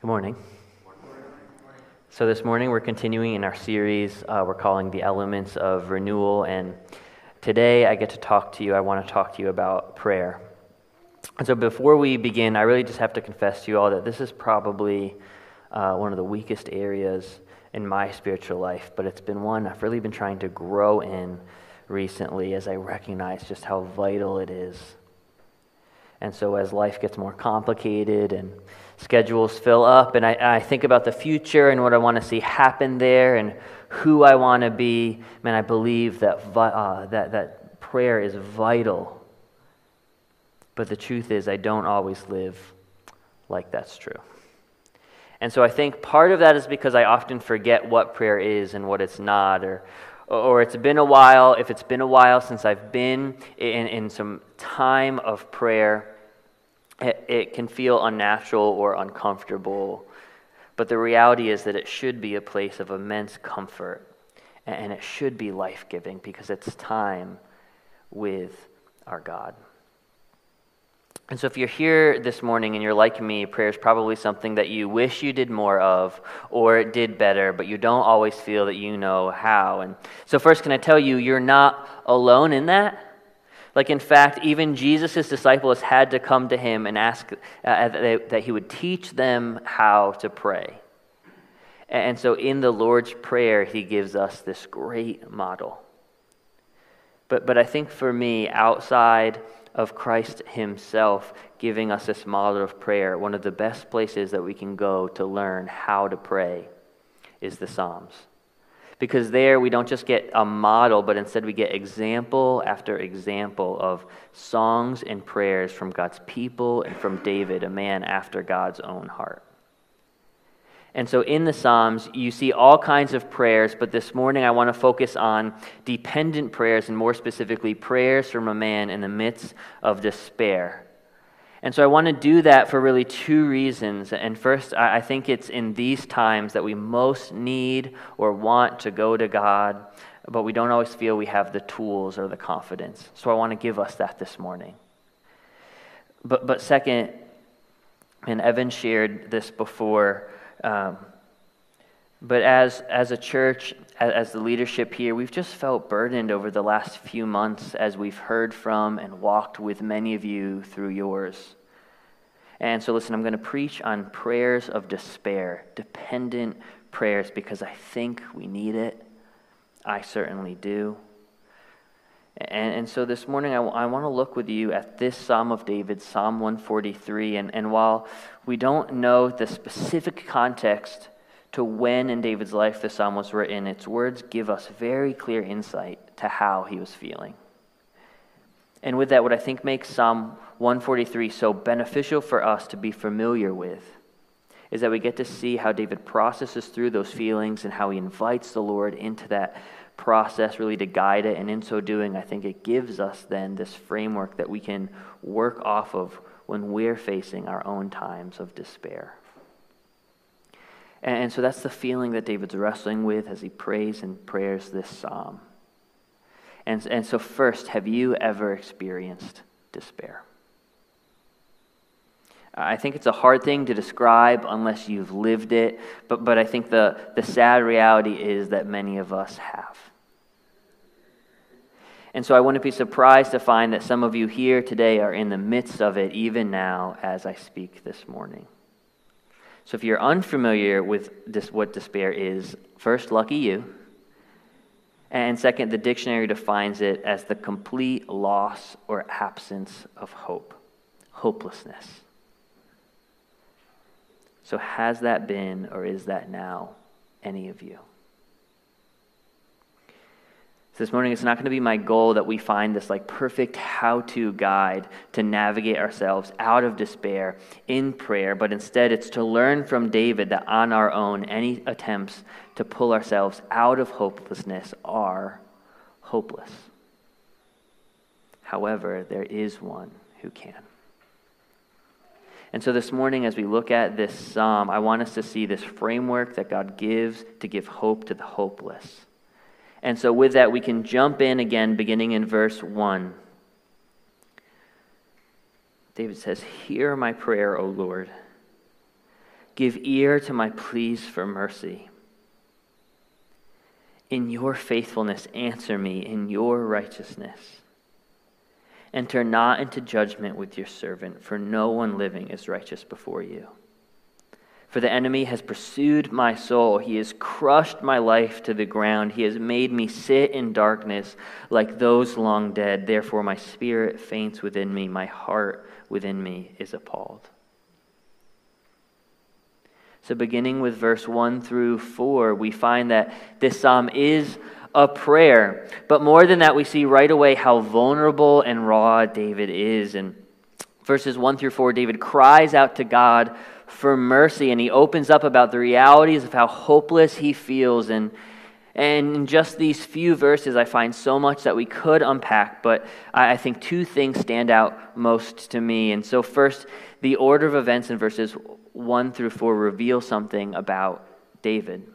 Good morning. So, this morning we're continuing in our series uh, we're calling The Elements of Renewal. And today I get to talk to you, I want to talk to you about prayer. And so, before we begin, I really just have to confess to you all that this is probably uh, one of the weakest areas in my spiritual life, but it's been one I've really been trying to grow in recently as I recognize just how vital it is. And so, as life gets more complicated and schedules fill up, and I, I think about the future and what I want to see happen there and who I want to be, man, I believe that, uh, that, that prayer is vital. But the truth is, I don't always live like that's true. And so I think part of that is because I often forget what prayer is and what it's not, or, or it's been a while, if it's been a while since I've been in, in some time of prayer, it, it can feel unnatural or uncomfortable. But the reality is that it should be a place of immense comfort and it should be life giving because it's time with our God. And so, if you're here this morning and you're like me, prayer is probably something that you wish you did more of or did better, but you don't always feel that you know how. And so, first, can I tell you, you're not alone in that? Like, in fact, even Jesus' disciples had to come to him and ask uh, that he would teach them how to pray. And so, in the Lord's Prayer, he gives us this great model. But, but I think for me, outside of Christ Himself giving us this model of prayer, one of the best places that we can go to learn how to pray is the Psalms. Because there we don't just get a model, but instead we get example after example of songs and prayers from God's people and from David, a man after God's own heart. And so in the Psalms, you see all kinds of prayers, but this morning I want to focus on dependent prayers, and more specifically, prayers from a man in the midst of despair. And so I want to do that for really two reasons. And first, I think it's in these times that we most need or want to go to God, but we don't always feel we have the tools or the confidence. So I want to give us that this morning. But, but second, and Evan shared this before, um, but as, as a church, as, as the leadership here, we've just felt burdened over the last few months as we've heard from and walked with many of you through yours. And so, listen, I'm going to preach on prayers of despair, dependent prayers, because I think we need it. I certainly do. And, and so this morning, I, I want to look with you at this Psalm of David, Psalm 143. And, and while we don't know the specific context to when in David's life the psalm was written, its words give us very clear insight to how he was feeling. And with that, what I think makes Psalm 143 so beneficial for us to be familiar with is that we get to see how David processes through those feelings and how he invites the Lord into that process really to guide it. And in so doing, I think it gives us then this framework that we can work off of when we're facing our own times of despair. And so that's the feeling that David's wrestling with as he prays and prayers this psalm. And, and so, first, have you ever experienced despair? I think it's a hard thing to describe unless you've lived it, but, but I think the, the sad reality is that many of us have. And so I wouldn't be surprised to find that some of you here today are in the midst of it, even now as I speak this morning. So if you're unfamiliar with this, what despair is, first, lucky you. And second, the dictionary defines it as the complete loss or absence of hope, hopelessness. So, has that been or is that now any of you? This morning it's not going to be my goal that we find this like perfect how-to guide to navigate ourselves out of despair in prayer but instead it's to learn from david that on our own any attempts to pull ourselves out of hopelessness are hopeless however there is one who can and so this morning, as we look at this psalm, I want us to see this framework that God gives to give hope to the hopeless. And so, with that, we can jump in again, beginning in verse 1. David says, Hear my prayer, O Lord. give ear to my pleas for mercy. In your faithfulness, answer me in your righteousness. Enter not into judgment with your servant, for no one living is righteous before you. For the enemy has pursued my soul. He has crushed my life to the ground. He has made me sit in darkness like those long dead. Therefore, my spirit faints within me. My heart within me is appalled. So, beginning with verse 1 through 4, we find that this psalm is a prayer. But more than that, we see right away how vulnerable and raw David is. And verses 1 through 4, David cries out to God for mercy, and he opens up about the realities of how hopeless he feels. And, and in just these few verses, I find so much that we could unpack, but I, I think two things stand out most to me. And so, first, the order of events in verses 1 through 4 reveal something about David.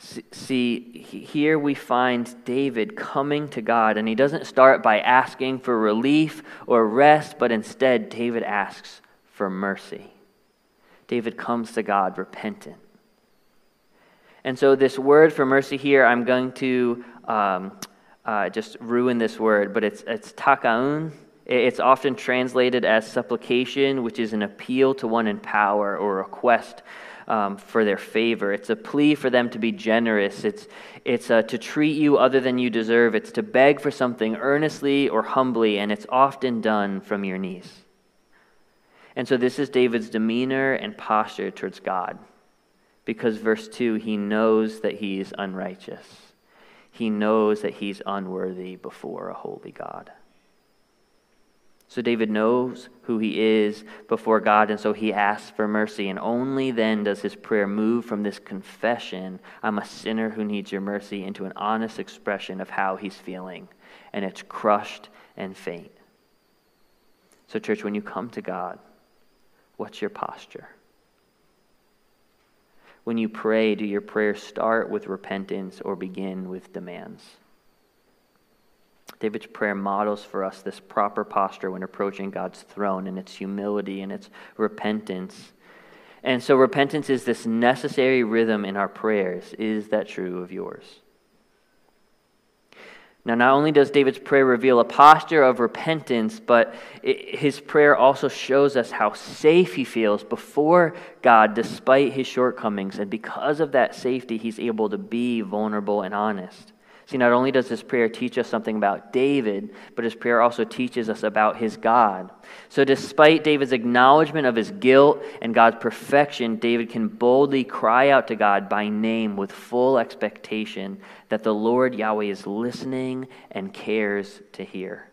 See, here we find David coming to God, and he doesn't start by asking for relief or rest, but instead, David asks for mercy. David comes to God repentant. And so, this word for mercy here, I'm going to um, uh, just ruin this word, but it's, it's takaun. It's often translated as supplication, which is an appeal to one in power or request um, for their favor. It's a plea for them to be generous. It's, it's uh, to treat you other than you deserve. It's to beg for something earnestly or humbly, and it's often done from your knees. And so this is David's demeanor and posture towards God. Because verse 2, he knows that he's unrighteous. He knows that he's unworthy before a holy God. So David knows who he is before God, and so he asks for mercy. And only then does his prayer move from this confession, I'm a sinner who needs your mercy, into an honest expression of how he's feeling. And it's crushed and faint. So, church, when you come to God, what's your posture? When you pray, do your prayers start with repentance or begin with demands? David's prayer models for us this proper posture when approaching God's throne and its humility and its repentance. And so, repentance is this necessary rhythm in our prayers. Is that true of yours? Now, not only does David's prayer reveal a posture of repentance, but it, his prayer also shows us how safe he feels before God despite his shortcomings. And because of that safety, he's able to be vulnerable and honest. See, not only does this prayer teach us something about David, but his prayer also teaches us about his God. So, despite David's acknowledgement of his guilt and God's perfection, David can boldly cry out to God by name with full expectation that the Lord Yahweh is listening and cares to hear.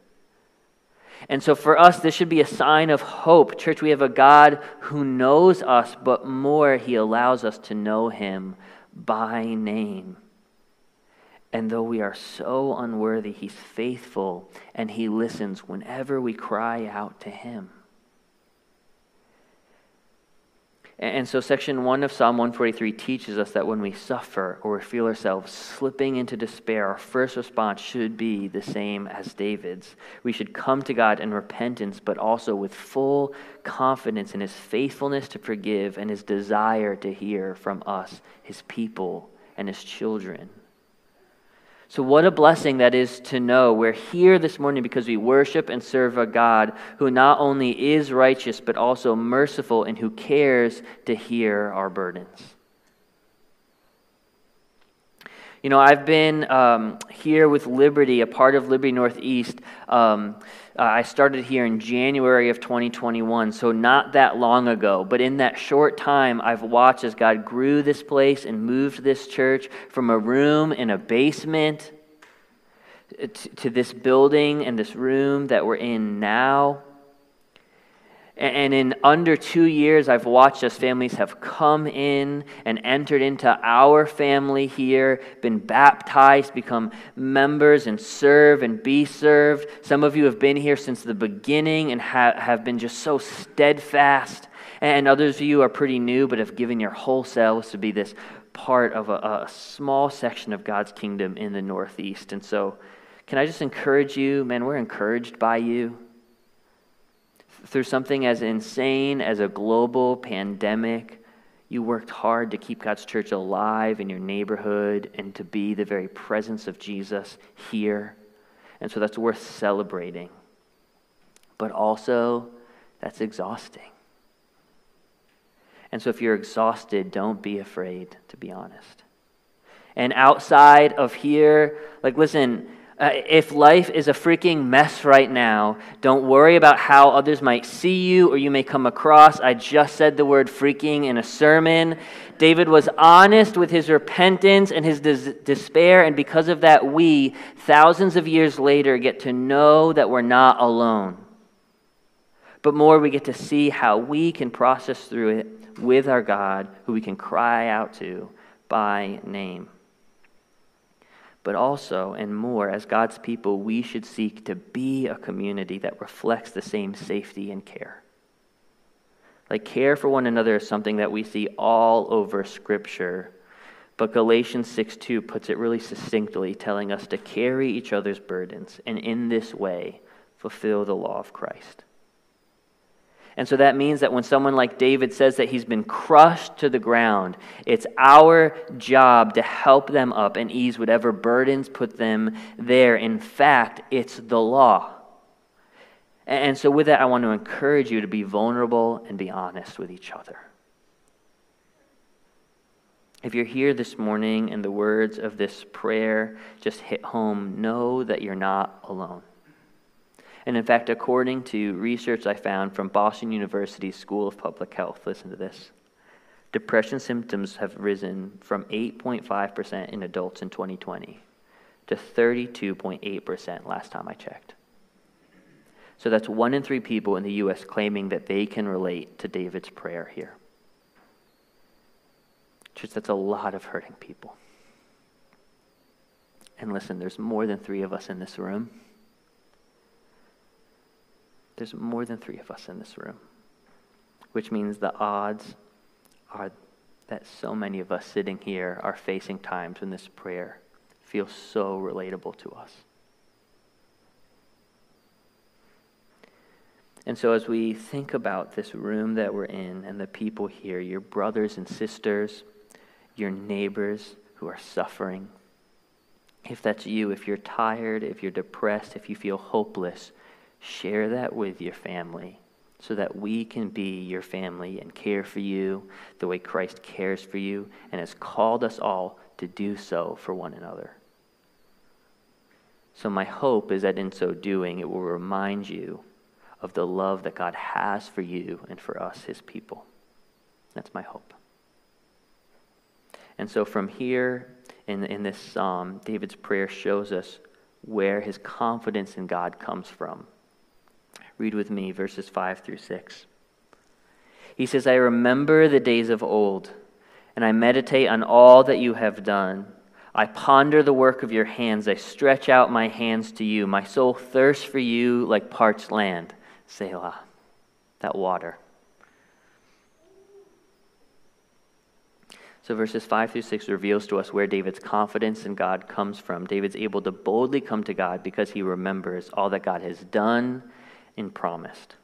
And so, for us, this should be a sign of hope. Church, we have a God who knows us, but more, he allows us to know him by name. And though we are so unworthy, He's faithful and He listens whenever we cry out to Him. And so, section one of Psalm 143 teaches us that when we suffer or feel ourselves slipping into despair, our first response should be the same as David's. We should come to God in repentance, but also with full confidence in His faithfulness to forgive and His desire to hear from us, His people, and His children. So, what a blessing that is to know we're here this morning because we worship and serve a God who not only is righteous, but also merciful and who cares to hear our burdens. You know, I've been um, here with Liberty, a part of Liberty Northeast. Um, uh, I started here in January of 2021, so not that long ago. But in that short time, I've watched as God grew this place and moved this church from a room in a basement to, to this building and this room that we're in now. And in under two years, I've watched as families have come in and entered into our family here, been baptized, become members, and serve and be served. Some of you have been here since the beginning and ha- have been just so steadfast. And others of you are pretty new, but have given your whole selves to be this part of a, a small section of God's kingdom in the Northeast. And so, can I just encourage you, man, we're encouraged by you through something as insane as a global pandemic, you worked hard to keep God's church alive in your neighborhood and to be the very presence of Jesus here. And so that's worth celebrating. But also, that's exhausting. And so if you're exhausted, don't be afraid, to be honest. And outside of here, like, listen, uh, if life is a freaking mess right now, don't worry about how others might see you or you may come across. I just said the word freaking in a sermon. David was honest with his repentance and his des- despair, and because of that, we, thousands of years later, get to know that we're not alone. But more, we get to see how we can process through it with our God, who we can cry out to by name but also and more, as God's people, we should seek to be a community that reflects the same safety and care. Like, care for one another is something that we see all over Scripture. But Galatians 6 2 puts it really succinctly, telling us to carry each other's burdens and in this way fulfill the law of Christ. And so that means that when someone like David says that he's been crushed to the ground, it's our job to help them up and ease whatever burdens put them there. In fact, it's the law. And so, with that, I want to encourage you to be vulnerable and be honest with each other. If you're here this morning and the words of this prayer just hit home, know that you're not alone. And in fact, according to research I found from Boston University School of Public Health, listen to this. Depression symptoms have risen from 8.5% in adults in 2020 to 32.8% last time I checked. So that's one in three people in the U.S. claiming that they can relate to David's prayer here. Church, that's a lot of hurting people. And listen, there's more than three of us in this room. There's more than three of us in this room, which means the odds are that so many of us sitting here are facing times when this prayer feels so relatable to us. And so, as we think about this room that we're in and the people here, your brothers and sisters, your neighbors who are suffering, if that's you, if you're tired, if you're depressed, if you feel hopeless, Share that with your family so that we can be your family and care for you the way Christ cares for you and has called us all to do so for one another. So, my hope is that in so doing, it will remind you of the love that God has for you and for us, his people. That's my hope. And so, from here in, in this psalm, David's prayer shows us where his confidence in God comes from. Read with me verses 5 through 6. He says, I remember the days of old, and I meditate on all that you have done. I ponder the work of your hands. I stretch out my hands to you. My soul thirsts for you like parched land. Selah. That water. So, verses 5 through 6 reveals to us where David's confidence in God comes from. David's able to boldly come to God because he remembers all that God has done and promised.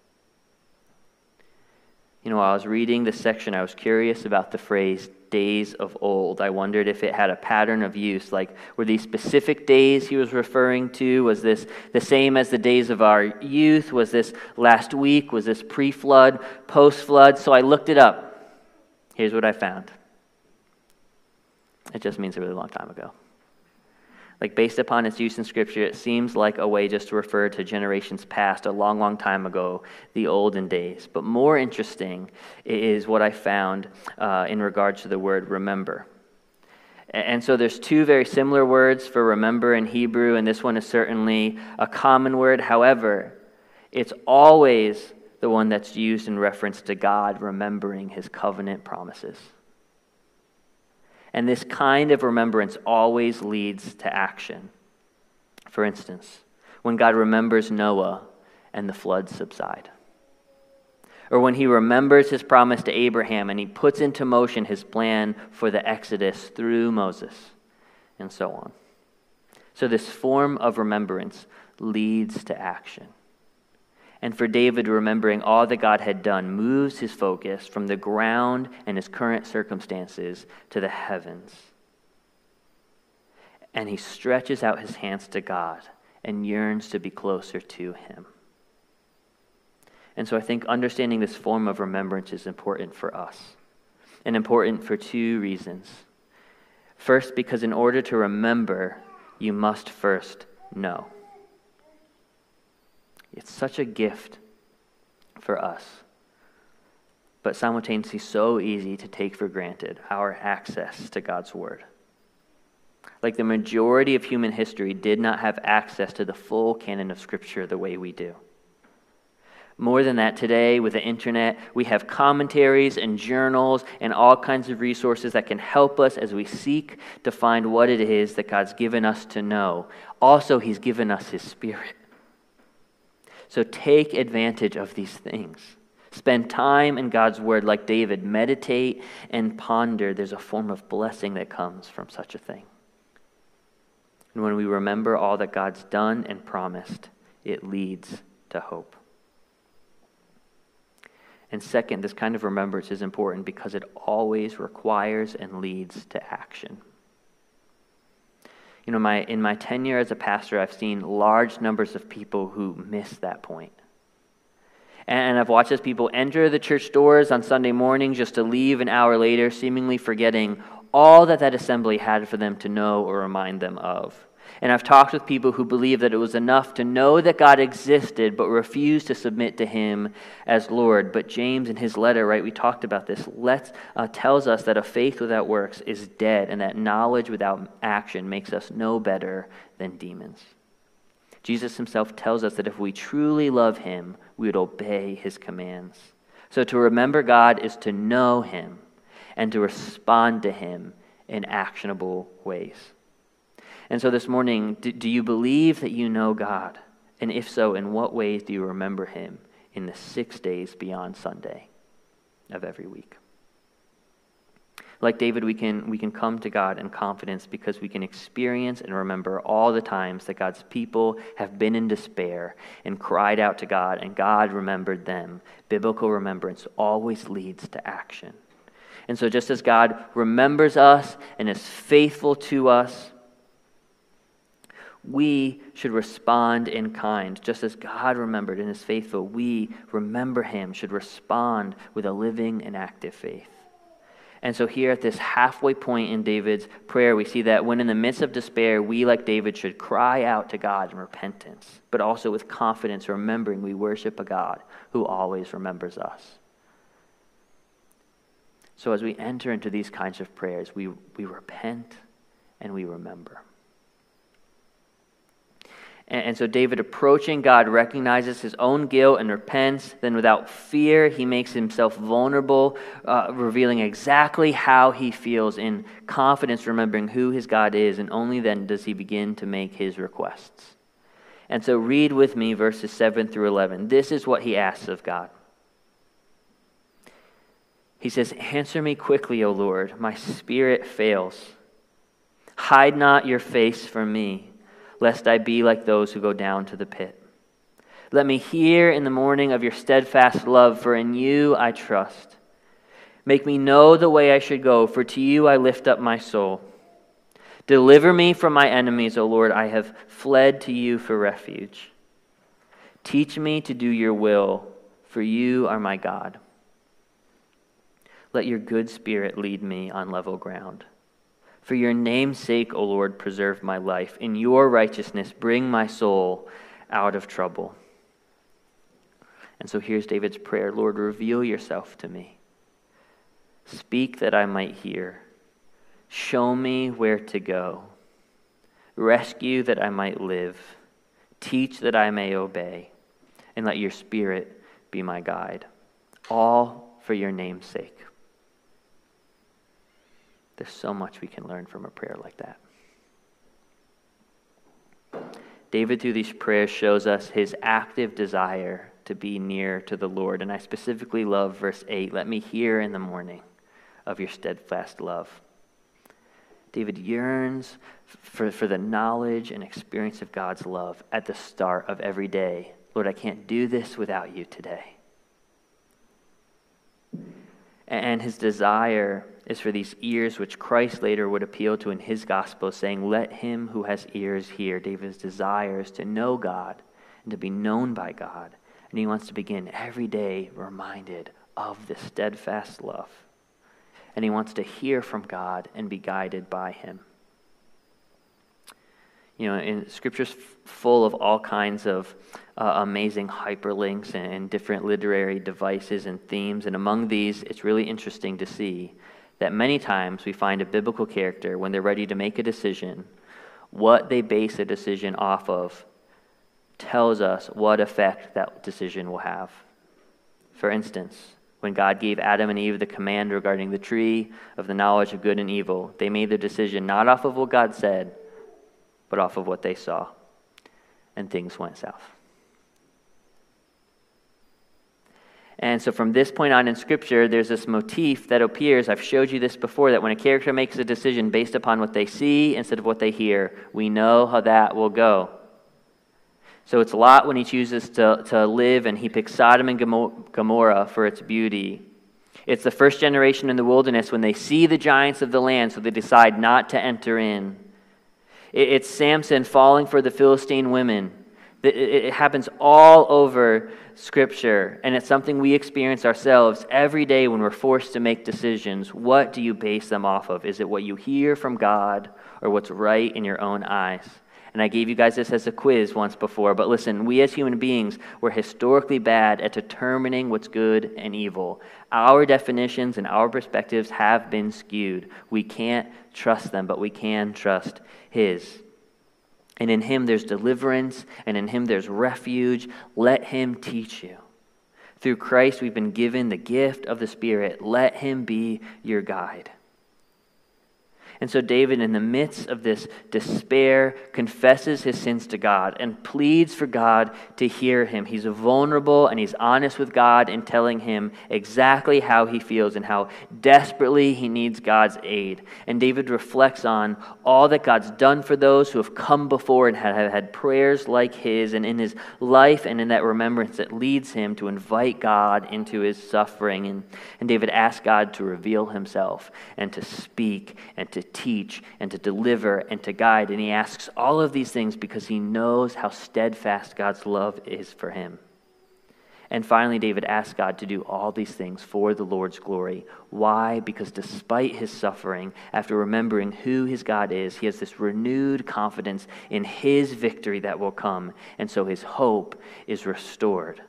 You know, while I was reading this section, I was curious about the phrase days of old. I wondered if it had a pattern of use. Like, were these specific days he was referring to? Was this the same as the days of our youth? Was this last week? Was this pre flood, post flood? So I looked it up. Here's what I found it just means a really long time ago. Like, based upon its use in Scripture, it seems like a way just to refer to generations past, a long, long time ago, the olden days. But more interesting is what I found uh, in regards to the word remember. And so there's two very similar words for remember in Hebrew, and this one is certainly a common word. However, it's always the one that's used in reference to God remembering his covenant promises. And this kind of remembrance always leads to action. For instance, when God remembers Noah and the floods subside. Or when he remembers his promise to Abraham and he puts into motion his plan for the Exodus through Moses, and so on. So, this form of remembrance leads to action. And for David, remembering all that God had done moves his focus from the ground and his current circumstances to the heavens. And he stretches out his hands to God and yearns to be closer to him. And so I think understanding this form of remembrance is important for us, and important for two reasons. First, because in order to remember, you must first know. It's such a gift for us, but simultaneously so easy to take for granted our access to God's Word. Like the majority of human history did not have access to the full canon of Scripture the way we do. More than that, today with the internet, we have commentaries and journals and all kinds of resources that can help us as we seek to find what it is that God's given us to know. Also, He's given us His Spirit. So take advantage of these things. Spend time in God's Word like David. Meditate and ponder. There's a form of blessing that comes from such a thing. And when we remember all that God's done and promised, it leads to hope. And second, this kind of remembrance is important because it always requires and leads to action. You know, my, in my tenure as a pastor, I've seen large numbers of people who miss that point. And I've watched as people enter the church doors on Sunday morning just to leave an hour later, seemingly forgetting all that that assembly had for them to know or remind them of. And I've talked with people who believe that it was enough to know that God existed but refused to submit to him as Lord. But James, in his letter, right, we talked about this, let, uh, tells us that a faith without works is dead and that knowledge without action makes us no better than demons. Jesus himself tells us that if we truly love him, we would obey his commands. So to remember God is to know him and to respond to him in actionable ways. And so this morning, do, do you believe that you know God? And if so, in what ways do you remember him in the six days beyond Sunday of every week? Like David, we can, we can come to God in confidence because we can experience and remember all the times that God's people have been in despair and cried out to God, and God remembered them. Biblical remembrance always leads to action. And so, just as God remembers us and is faithful to us, we should respond in kind. Just as God remembered and is faithful, we remember him, should respond with a living and active faith. And so, here at this halfway point in David's prayer, we see that when in the midst of despair, we, like David, should cry out to God in repentance, but also with confidence, remembering we worship a God who always remembers us. So, as we enter into these kinds of prayers, we, we repent and we remember. And, and so David, approaching God, recognizes his own guilt and repents. Then, without fear, he makes himself vulnerable, uh, revealing exactly how he feels in confidence, remembering who his God is. And only then does he begin to make his requests. And so, read with me verses 7 through 11. This is what he asks of God. He says, Answer me quickly, O Lord. My spirit fails. Hide not your face from me lest I be like those who go down to the pit. Let me hear in the morning of your steadfast love, for in you I trust. Make me know the way I should go, for to you I lift up my soul. Deliver me from my enemies, O Lord. I have fled to you for refuge. Teach me to do your will, for you are my God. Let your good spirit lead me on level ground. For your name's sake, O Lord, preserve my life. In your righteousness, bring my soul out of trouble. And so here's David's prayer Lord, reveal yourself to me. Speak that I might hear. Show me where to go. Rescue that I might live. Teach that I may obey. And let your spirit be my guide. All for your name's sake. There's so much we can learn from a prayer like that. David, through these prayers, shows us his active desire to be near to the Lord. And I specifically love verse 8 Let me hear in the morning of your steadfast love. David yearns for, for the knowledge and experience of God's love at the start of every day Lord, I can't do this without you today. And his desire is for these ears, which Christ later would appeal to in his gospel, saying, Let him who has ears hear. David's desire is to know God and to be known by God. And he wants to begin every day reminded of this steadfast love. And he wants to hear from God and be guided by him. You know, in scripture's full of all kinds of uh, amazing hyperlinks and, and different literary devices and themes. And among these, it's really interesting to see that many times we find a biblical character when they're ready to make a decision, what they base a decision off of tells us what effect that decision will have. For instance, when God gave Adam and Eve the command regarding the tree of the knowledge of good and evil, they made their decision not off of what God said, but off of what they saw. And things went south. And so from this point on in Scripture, there's this motif that appears. I've showed you this before that when a character makes a decision based upon what they see instead of what they hear, we know how that will go. So it's Lot when he chooses to, to live and he picks Sodom and Gomorrah for its beauty. It's the first generation in the wilderness when they see the giants of the land, so they decide not to enter in. It's Samson falling for the Philistine women. It happens all over Scripture, and it's something we experience ourselves every day when we're forced to make decisions. What do you base them off of? Is it what you hear from God or what's right in your own eyes? And I gave you guys this as a quiz once before, but listen, we as human beings, we're historically bad at determining what's good and evil. Our definitions and our perspectives have been skewed. We can't trust them, but we can trust His. And in Him there's deliverance, and in Him there's refuge. Let Him teach you. Through Christ, we've been given the gift of the Spirit. Let Him be your guide. And so David, in the midst of this despair, confesses his sins to God and pleads for God to hear him. He's vulnerable and he's honest with God in telling him exactly how he feels and how desperately he needs God's aid. And David reflects on all that God's done for those who have come before and have had prayers like his, and in his life and in that remembrance that leads him to invite God into his suffering. And, and David asks God to reveal himself and to speak and to teach and to deliver and to guide. And he asks all of these things because he knows how steadfast God's love is for him. And finally, David asks God to do all these things for the Lord's glory. Why? Because despite his suffering, after remembering who his God is, he has this renewed confidence in his victory that will come. And so his hope is restored.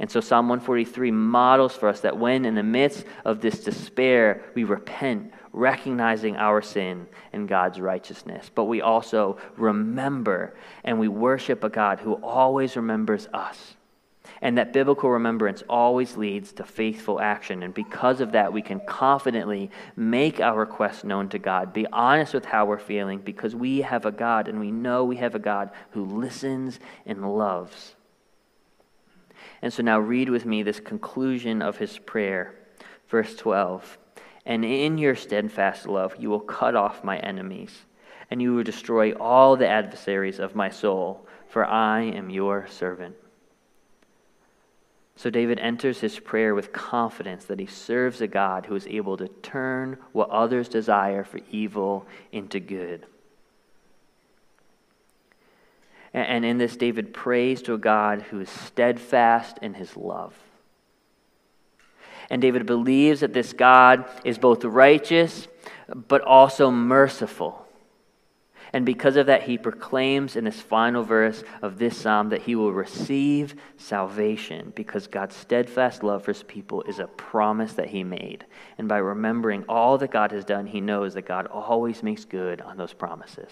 And so Psalm 143 models for us that when in the midst of this despair, we repent, recognizing our sin and God's righteousness. But we also remember and we worship a God who always remembers us. And that biblical remembrance always leads to faithful action. And because of that, we can confidently make our requests known to God, be honest with how we're feeling, because we have a God and we know we have a God who listens and loves. And so now read with me this conclusion of his prayer, verse 12. And in your steadfast love, you will cut off my enemies, and you will destroy all the adversaries of my soul, for I am your servant. So David enters his prayer with confidence that he serves a God who is able to turn what others desire for evil into good. And in this, David prays to a God who is steadfast in his love. And David believes that this God is both righteous but also merciful. And because of that, he proclaims in this final verse of this psalm that he will receive salvation because God's steadfast love for his people is a promise that he made. And by remembering all that God has done, he knows that God always makes good on those promises.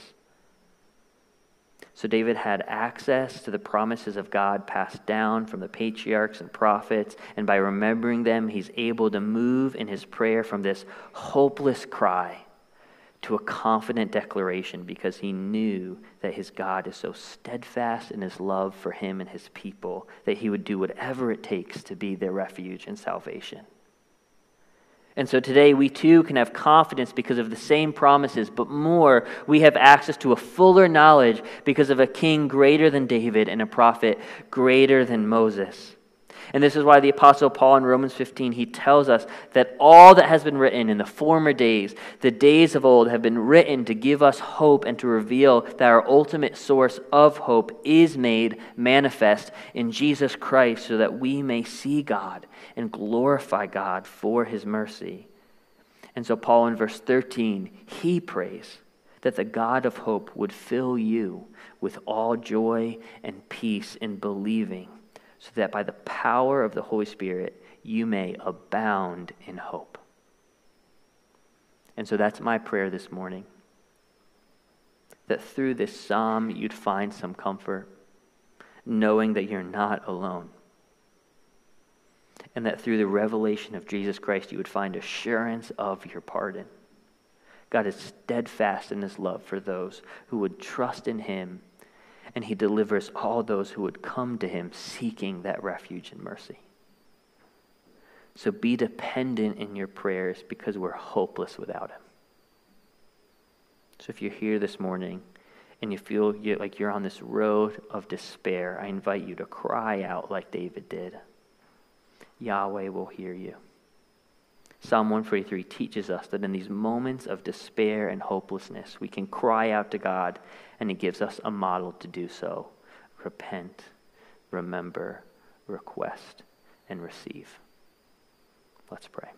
So David had access to the promises of God passed down from the patriarchs and prophets, and by remembering them, he's able to move in his prayer from this hopeless cry to a confident declaration because he knew that his God is so steadfast in his love for him and his people that he would do whatever it takes to be their refuge and salvation. And so today we too can have confidence because of the same promises, but more, we have access to a fuller knowledge because of a king greater than David and a prophet greater than Moses. And this is why the Apostle Paul in Romans 15, he tells us that all that has been written in the former days, the days of old, have been written to give us hope and to reveal that our ultimate source of hope is made manifest in Jesus Christ so that we may see God and glorify God for his mercy. And so, Paul in verse 13, he prays that the God of hope would fill you with all joy and peace in believing so that by the power of the Holy Spirit you may abound in hope. And so that's my prayer this morning. That through this psalm you'd find some comfort, knowing that you're not alone. And that through the revelation of Jesus Christ you would find assurance of your pardon. God is steadfast in his love for those who would trust in him and he delivers all those who would come to him seeking that refuge and mercy. So be dependent in your prayers because we're hopeless without him. So if you're here this morning and you feel like you're on this road of despair, I invite you to cry out like David did. Yahweh will hear you. Psalm 143 teaches us that in these moments of despair and hopelessness, we can cry out to God, and He gives us a model to do so. Repent, remember, request, and receive. Let's pray.